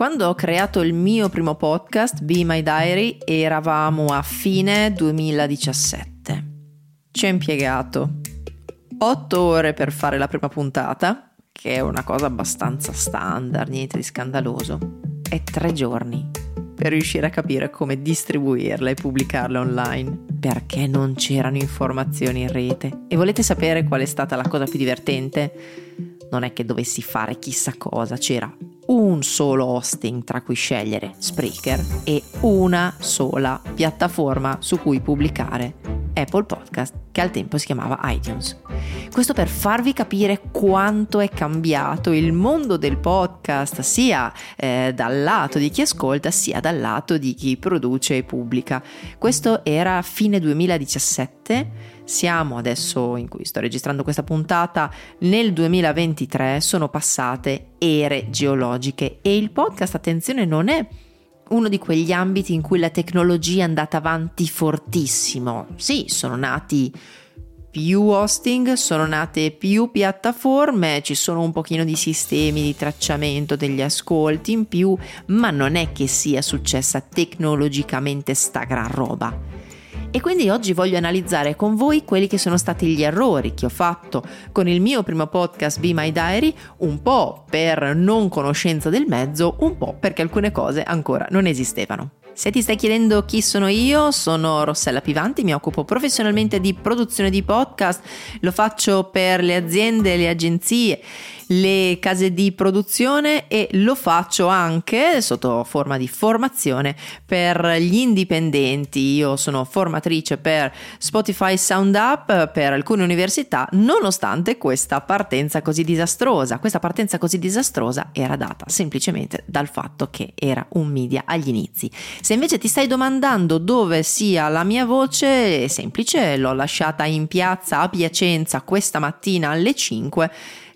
Quando ho creato il mio primo podcast, Be My Diary, eravamo a fine 2017. Ci ho impiegato 8 ore per fare la prima puntata, che è una cosa abbastanza standard, niente di scandaloso, e 3 giorni per riuscire a capire come distribuirla e pubblicarla online, perché non c'erano informazioni in rete. E volete sapere qual è stata la cosa più divertente? Non è che dovessi fare chissà cosa, c'era un solo hosting tra cui scegliere, Spreaker, e una sola piattaforma su cui pubblicare Apple Podcast, che al tempo si chiamava iTunes. Questo per farvi capire quanto è cambiato il mondo del podcast, sia eh, dal lato di chi ascolta, sia dal lato di chi produce e pubblica. Questo era fine 2017 siamo adesso in cui sto registrando questa puntata nel 2023 sono passate ere geologiche e il podcast attenzione non è uno di quegli ambiti in cui la tecnologia è andata avanti fortissimo. Sì, sono nati più hosting, sono nate più piattaforme, ci sono un pochino di sistemi di tracciamento degli ascolti in più, ma non è che sia successa tecnologicamente sta gran roba. E quindi oggi voglio analizzare con voi quelli che sono stati gli errori che ho fatto con il mio primo podcast Be My Diary, un po' per non conoscenza del mezzo, un po' perché alcune cose ancora non esistevano. Se ti stai chiedendo chi sono io, sono Rossella Pivanti, mi occupo professionalmente di produzione di podcast, lo faccio per le aziende, le agenzie le case di produzione e lo faccio anche sotto forma di formazione per gli indipendenti. Io sono formatrice per Spotify Sound Up per alcune università, nonostante questa partenza così disastrosa. Questa partenza così disastrosa era data semplicemente dal fatto che era un media agli inizi. Se invece ti stai domandando dove sia la mia voce, è semplice, l'ho lasciata in piazza a Piacenza questa mattina alle 5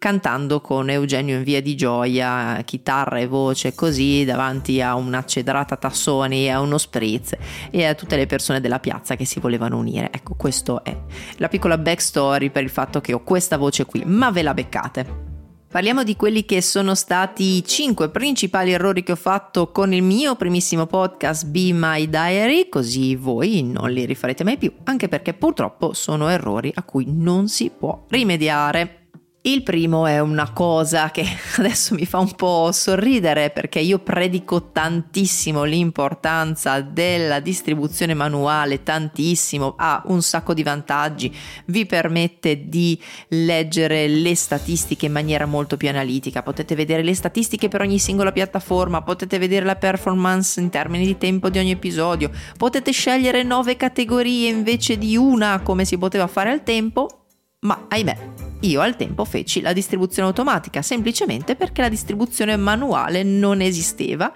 cantando con Eugenio in via di gioia, chitarra e voce così davanti a un'accelerata Tassoni e a uno spritz e a tutte le persone della piazza che si volevano unire. Ecco, questo è la piccola backstory per il fatto che ho questa voce qui, ma ve la beccate. Parliamo di quelli che sono stati i cinque principali errori che ho fatto con il mio primissimo podcast Be My Diary, così voi non li rifarete mai più, anche perché purtroppo sono errori a cui non si può rimediare. Il primo è una cosa che adesso mi fa un po' sorridere perché io predico tantissimo l'importanza della distribuzione manuale, tantissimo, ha un sacco di vantaggi, vi permette di leggere le statistiche in maniera molto più analitica, potete vedere le statistiche per ogni singola piattaforma, potete vedere la performance in termini di tempo di ogni episodio, potete scegliere nove categorie invece di una come si poteva fare al tempo, ma ahimè io al tempo feci la distribuzione automatica semplicemente perché la distribuzione manuale non esisteva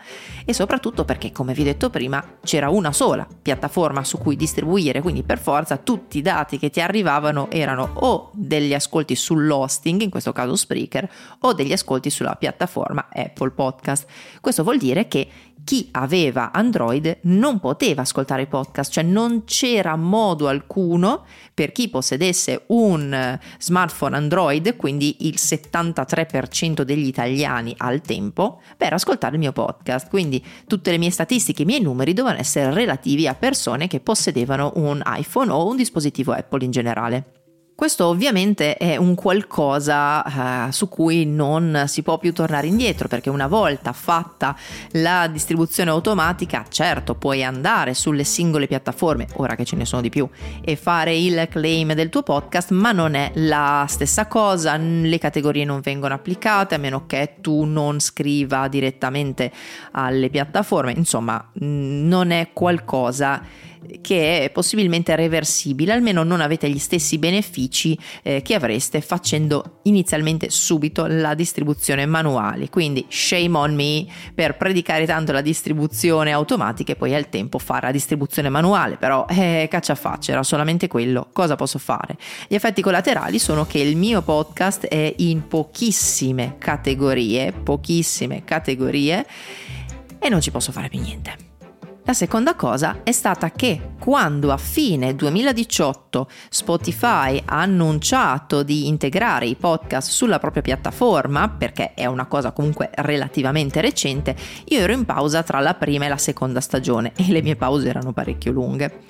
e soprattutto perché, come vi ho detto prima, c'era una sola piattaforma su cui distribuire, quindi per forza tutti i dati che ti arrivavano erano o degli ascolti sull'hosting, in questo caso Spreaker, o degli ascolti sulla piattaforma Apple Podcast. Questo vuol dire che chi aveva Android non poteva ascoltare i podcast, cioè non c'era modo alcuno per chi possedesse un smartphone Android, quindi il 73% degli italiani al tempo, per ascoltare il mio podcast. Quindi tutte le mie statistiche, i miei numeri dovevano essere relativi a persone che possedevano un iPhone o un dispositivo Apple in generale. Questo ovviamente è un qualcosa uh, su cui non si può più tornare indietro perché una volta fatta la distribuzione automatica, certo puoi andare sulle singole piattaforme, ora che ce ne sono di più, e fare il claim del tuo podcast, ma non è la stessa cosa, le categorie non vengono applicate a meno che tu non scriva direttamente alle piattaforme, insomma non è qualcosa che è possibilmente reversibile, almeno non avete gli stessi benefici eh, che avreste facendo inizialmente subito la distribuzione manuale. Quindi shame on me per predicare tanto la distribuzione automatica e poi al tempo fare la distribuzione manuale, però eh, caccia faccia, era solamente quello, cosa posso fare? Gli effetti collaterali sono che il mio podcast è in pochissime categorie, pochissime categorie e non ci posso fare più niente. La seconda cosa è stata che quando a fine 2018 Spotify ha annunciato di integrare i podcast sulla propria piattaforma, perché è una cosa comunque relativamente recente, io ero in pausa tra la prima e la seconda stagione e le mie pause erano parecchio lunghe.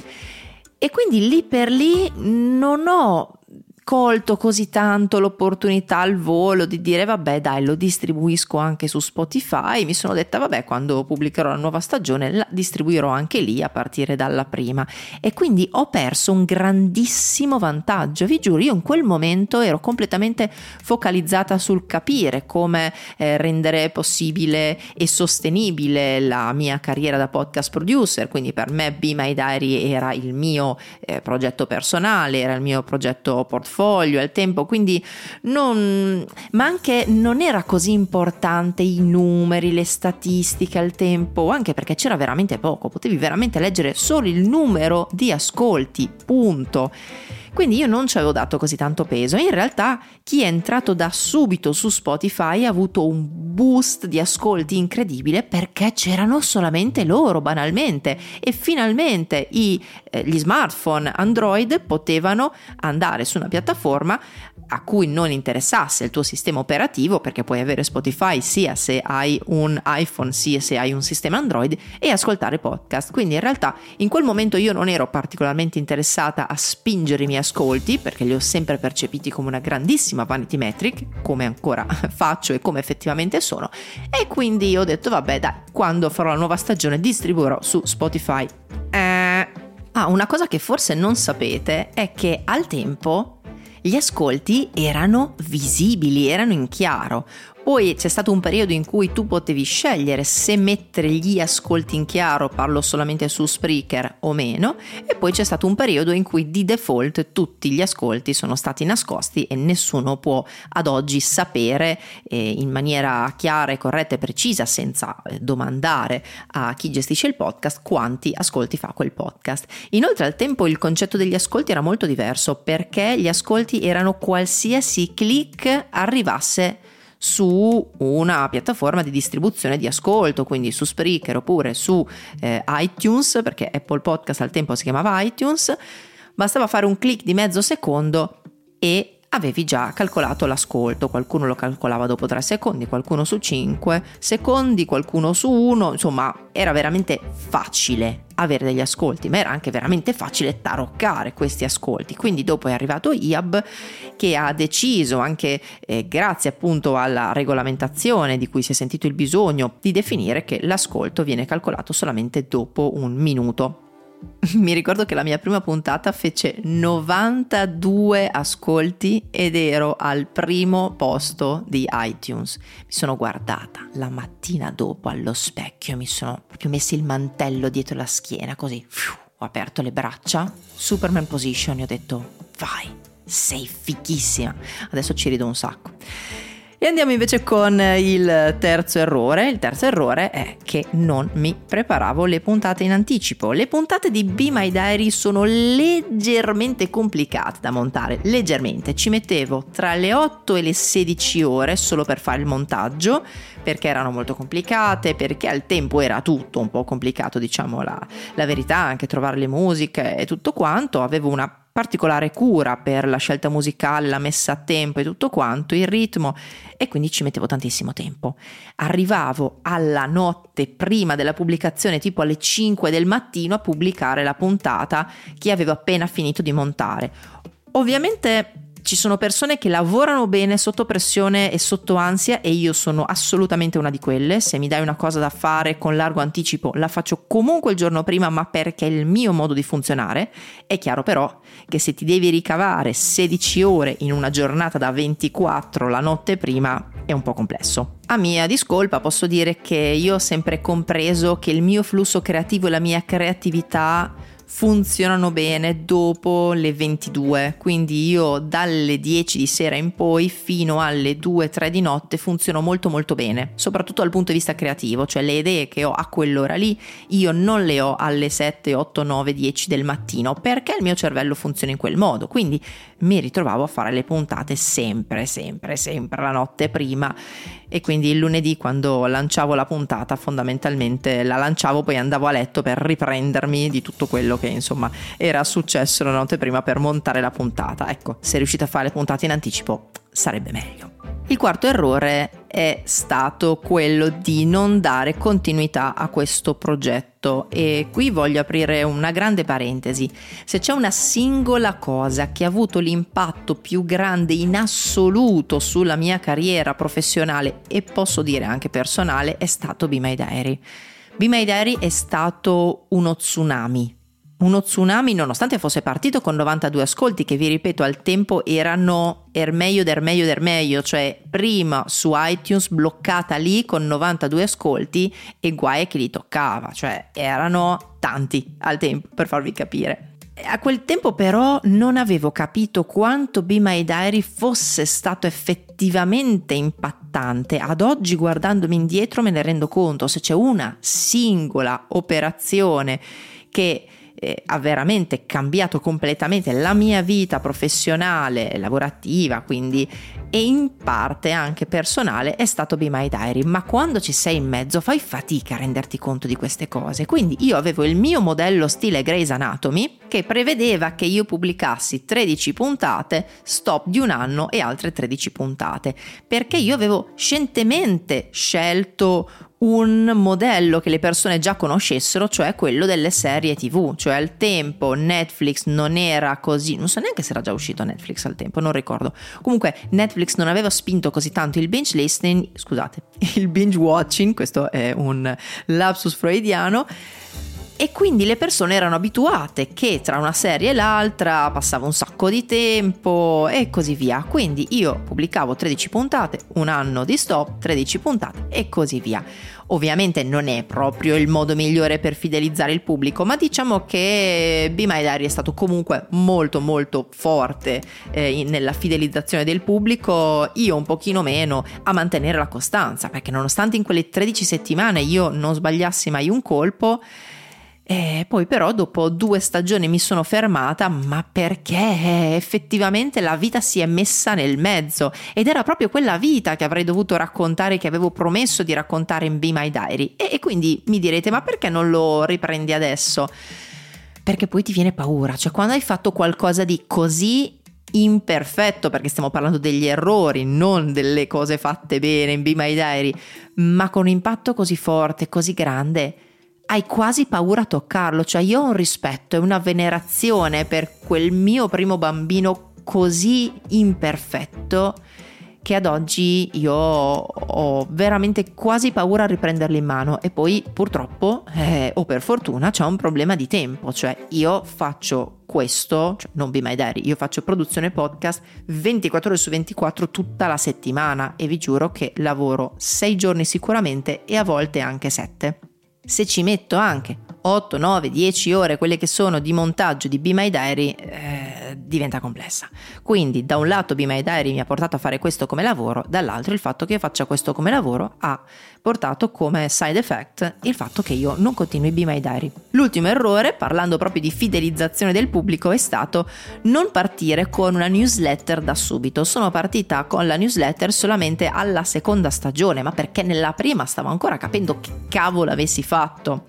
E quindi lì per lì non ho colto così tanto l'opportunità al volo di dire vabbè dai lo distribuisco anche su Spotify, mi sono detta vabbè quando pubblicherò la nuova stagione la distribuirò anche lì a partire dalla prima. E quindi ho perso un grandissimo vantaggio, vi giuro. Io in quel momento ero completamente focalizzata sul capire come eh, rendere possibile e sostenibile la mia carriera da podcast producer, quindi per me Be My Diary era il mio eh, progetto personale, era il mio progetto portfolio portfolio al tempo, quindi non, ma anche non era così importante i numeri, le statistiche al tempo, anche perché c'era veramente poco, potevi veramente leggere solo il numero di ascolti, punto. Quindi io non ci avevo dato così tanto peso. In realtà chi è entrato da subito su Spotify ha avuto un boost di ascolti incredibile perché c'erano solamente loro, banalmente. E finalmente i, eh, gli smartphone Android potevano andare su una piattaforma a cui non interessasse il tuo sistema operativo, perché puoi avere Spotify sia se hai un iPhone sia se hai un sistema Android, e ascoltare podcast. Quindi in realtà in quel momento io non ero particolarmente interessata a spingere i miei ascolti, perché li ho sempre percepiti come una grandissima vanity metric, come ancora faccio e come effettivamente sono, e quindi ho detto vabbè dai, quando farò la nuova stagione distribuirò su Spotify. Eh... Ah, una cosa che forse non sapete è che al tempo gli ascolti erano visibili, erano in chiaro. Poi c'è stato un periodo in cui tu potevi scegliere se mettere gli ascolti in chiaro, parlo solamente su Spreaker o meno, e poi c'è stato un periodo in cui di default tutti gli ascolti sono stati nascosti e nessuno può ad oggi sapere eh, in maniera chiara corretta e precisa, senza eh, domandare a chi gestisce il podcast, quanti ascolti fa quel podcast. Inoltre al tempo il concetto degli ascolti era molto diverso perché gli ascolti erano qualsiasi click arrivasse su una piattaforma di distribuzione di ascolto, quindi su Spreaker oppure su eh, iTunes, perché Apple Podcast al tempo si chiamava iTunes, bastava fare un clic di mezzo secondo e avevi già calcolato l'ascolto, qualcuno lo calcolava dopo 3 secondi, qualcuno su 5 secondi, qualcuno su 1, insomma era veramente facile avere degli ascolti, ma era anche veramente facile taroccare questi ascolti. Quindi dopo è arrivato IAB che ha deciso, anche eh, grazie appunto alla regolamentazione di cui si è sentito il bisogno, di definire che l'ascolto viene calcolato solamente dopo un minuto mi ricordo che la mia prima puntata fece 92 ascolti ed ero al primo posto di iTunes. Mi sono guardata la mattina dopo allo specchio, mi sono proprio messo il mantello dietro la schiena, così ho aperto le braccia, Superman position, e ho detto vai, sei fighissima. Adesso ci rido un sacco. E andiamo invece con il terzo errore. Il terzo errore è che non mi preparavo le puntate in anticipo. Le puntate di Be My Diary sono leggermente complicate da montare, leggermente. Ci mettevo tra le 8 e le 16 ore solo per fare il montaggio, perché erano molto complicate, perché al tempo era tutto un po' complicato, diciamo la, la verità, anche trovare le musiche e tutto quanto. Avevo una particolare cura per la scelta musicale, la messa a tempo e tutto quanto, il ritmo e quindi ci mettevo tantissimo tempo. Arrivavo alla notte prima della pubblicazione, tipo alle 5 del mattino, a pubblicare la puntata che avevo appena finito di montare. Ovviamente ci sono persone che lavorano bene sotto pressione e sotto ansia e io sono assolutamente una di quelle. Se mi dai una cosa da fare con largo anticipo la faccio comunque il giorno prima, ma perché è il mio modo di funzionare. È chiaro però che se ti devi ricavare 16 ore in una giornata da 24 la notte prima è un po' complesso. A mia discolpa posso dire che io ho sempre compreso che il mio flusso creativo e la mia creatività funzionano bene dopo le 22, quindi io dalle 10 di sera in poi fino alle 2-3 di notte funziono molto molto bene, soprattutto dal punto di vista creativo, cioè le idee che ho a quell'ora lì io non le ho alle 7, 8, 9, 10 del mattino perché il mio cervello funziona in quel modo, quindi mi ritrovavo a fare le puntate sempre, sempre, sempre la notte prima e quindi il lunedì quando lanciavo la puntata fondamentalmente la lanciavo poi andavo a letto per riprendermi di tutto quello che insomma era successo la notte prima per montare la puntata. Ecco, se riuscite a fare le puntate in anticipo sarebbe meglio. Il quarto errore è stato quello di non dare continuità a questo progetto e qui voglio aprire una grande parentesi. Se c'è una singola cosa che ha avuto l'impatto più grande in assoluto sulla mia carriera professionale e posso dire anche personale è stato Be My Diary. Be My Diary è stato uno tsunami uno tsunami nonostante fosse partito con 92 ascolti che vi ripeto al tempo erano er meglio der meglio der meglio, cioè prima su iTunes bloccata lì con 92 ascolti e guai che li toccava, cioè erano tanti al tempo per farvi capire. A quel tempo però non avevo capito quanto Be My Diary fosse stato effettivamente impattante. Ad oggi guardandomi indietro me ne rendo conto, se c'è una singola operazione che eh, ha veramente cambiato completamente la mia vita professionale, lavorativa, quindi e in parte anche personale è stato Be My Diary, ma quando ci sei in mezzo fai fatica a renderti conto di queste cose. Quindi io avevo il mio modello stile Grey's Anatomy che prevedeva che io pubblicassi 13 puntate, stop di un anno e altre 13 puntate, perché io avevo scientemente scelto un modello che le persone già conoscessero, cioè quello delle serie TV, cioè al tempo Netflix non era così, non so neanche se era già uscito Netflix al tempo, non ricordo. Comunque Netflix non aveva spinto così tanto il binge listening, scusate, il binge watching, questo è un lapsus freudiano e quindi le persone erano abituate che tra una serie e l'altra passava un sacco di tempo e così via. Quindi io pubblicavo 13 puntate, un anno di stop, 13 puntate e così via. Ovviamente non è proprio il modo migliore per fidelizzare il pubblico, ma diciamo che Be My Diary è stato comunque molto molto forte eh, nella fidelizzazione del pubblico, io un pochino meno a mantenere la costanza, perché nonostante in quelle 13 settimane io non sbagliassi mai un colpo, e poi però dopo due stagioni mi sono fermata, ma perché effettivamente la vita si è messa nel mezzo ed era proprio quella vita che avrei dovuto raccontare, che avevo promesso di raccontare in Be My Diary. E, e quindi mi direte, ma perché non lo riprendi adesso? Perché poi ti viene paura, cioè quando hai fatto qualcosa di così imperfetto, perché stiamo parlando degli errori, non delle cose fatte bene in Be My Diary, ma con un impatto così forte, così grande, hai quasi paura a toccarlo, cioè io ho un rispetto e una venerazione per quel mio primo bambino così imperfetto che ad oggi io ho veramente quasi paura a riprenderli in mano e poi purtroppo eh, o per fortuna c'è un problema di tempo, cioè io faccio questo, cioè non be my diary, io faccio produzione podcast 24 ore su 24 tutta la settimana e vi giuro che lavoro 6 giorni sicuramente e a volte anche 7. Se ci metto anche 8, 9, 10 ore, quelle che sono di montaggio di Be My Diary, eh, diventa complessa. Quindi da un lato Be My Diary mi ha portato a fare questo come lavoro, dall'altro il fatto che io faccia questo come lavoro ha portato come side effect il fatto che io non continui Be My Diary. L'ultimo errore, parlando proprio di fidelizzazione del pubblico, è stato non partire con una newsletter da subito. Sono partita con la newsletter solamente alla seconda stagione, ma perché nella prima stavo ancora capendo che cavolo avessi fatto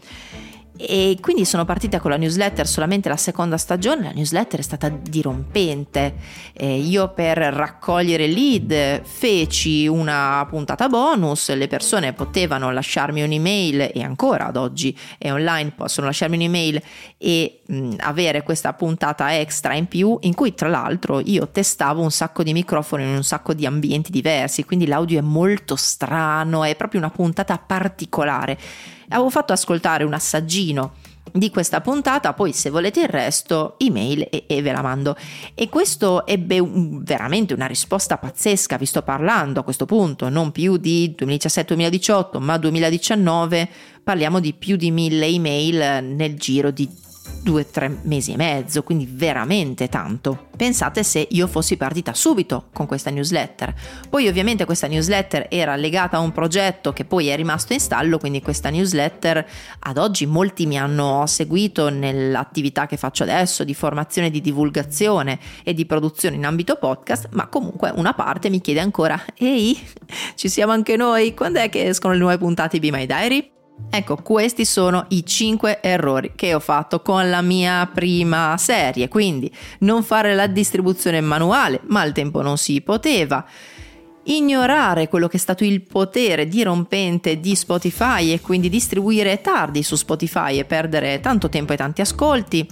e quindi sono partita con la newsletter solamente la seconda stagione, la newsletter è stata dirompente. Eh, io per raccogliere lead feci una puntata bonus, le persone potevano lasciarmi un'email e ancora ad oggi è online, possono lasciarmi un'email e mh, avere questa puntata extra in più in cui tra l'altro io testavo un sacco di microfoni in un sacco di ambienti diversi, quindi l'audio è molto strano, è proprio una puntata particolare avevo fatto ascoltare un assaggino di questa puntata, poi se volete il resto, email e, e ve la mando. E questo ebbe un, veramente una risposta pazzesca, vi sto parlando a questo punto, non più di 2017-2018, ma 2019, parliamo di più di mille email nel giro di due o tre mesi e mezzo, quindi veramente tanto. Pensate se io fossi partita subito con questa newsletter. Poi ovviamente questa newsletter era legata a un progetto che poi è rimasto in stallo, quindi questa newsletter ad oggi molti mi hanno seguito nell'attività che faccio adesso di formazione, di divulgazione e di produzione in ambito podcast, ma comunque una parte mi chiede ancora, ehi, ci siamo anche noi, quando è che escono le nuove puntate di My Diary? Ecco, questi sono i 5 errori che ho fatto con la mia prima serie, quindi non fare la distribuzione manuale, ma al tempo non si poteva. Ignorare quello che è stato il potere dirompente di Spotify e quindi distribuire tardi su Spotify e perdere tanto tempo e tanti ascolti.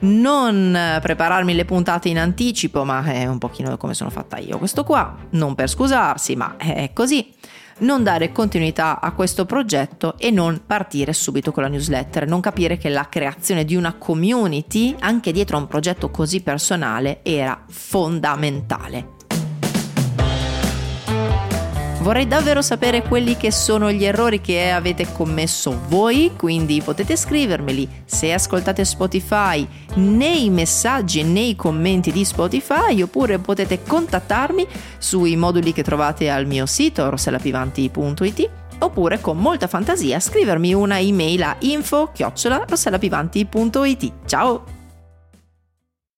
Non prepararmi le puntate in anticipo, ma è un pochino come sono fatta io questo qua, non per scusarsi, ma è così non dare continuità a questo progetto e non partire subito con la newsletter, non capire che la creazione di una community anche dietro a un progetto così personale era fondamentale. Vorrei davvero sapere quelli che sono gli errori che avete commesso voi, quindi potete scrivermeli se ascoltate Spotify nei messaggi e nei commenti di Spotify oppure potete contattarmi sui moduli che trovate al mio sito rossellapivanti.it oppure con molta fantasia scrivermi una email a info-rossellapivanti.it. Ciao!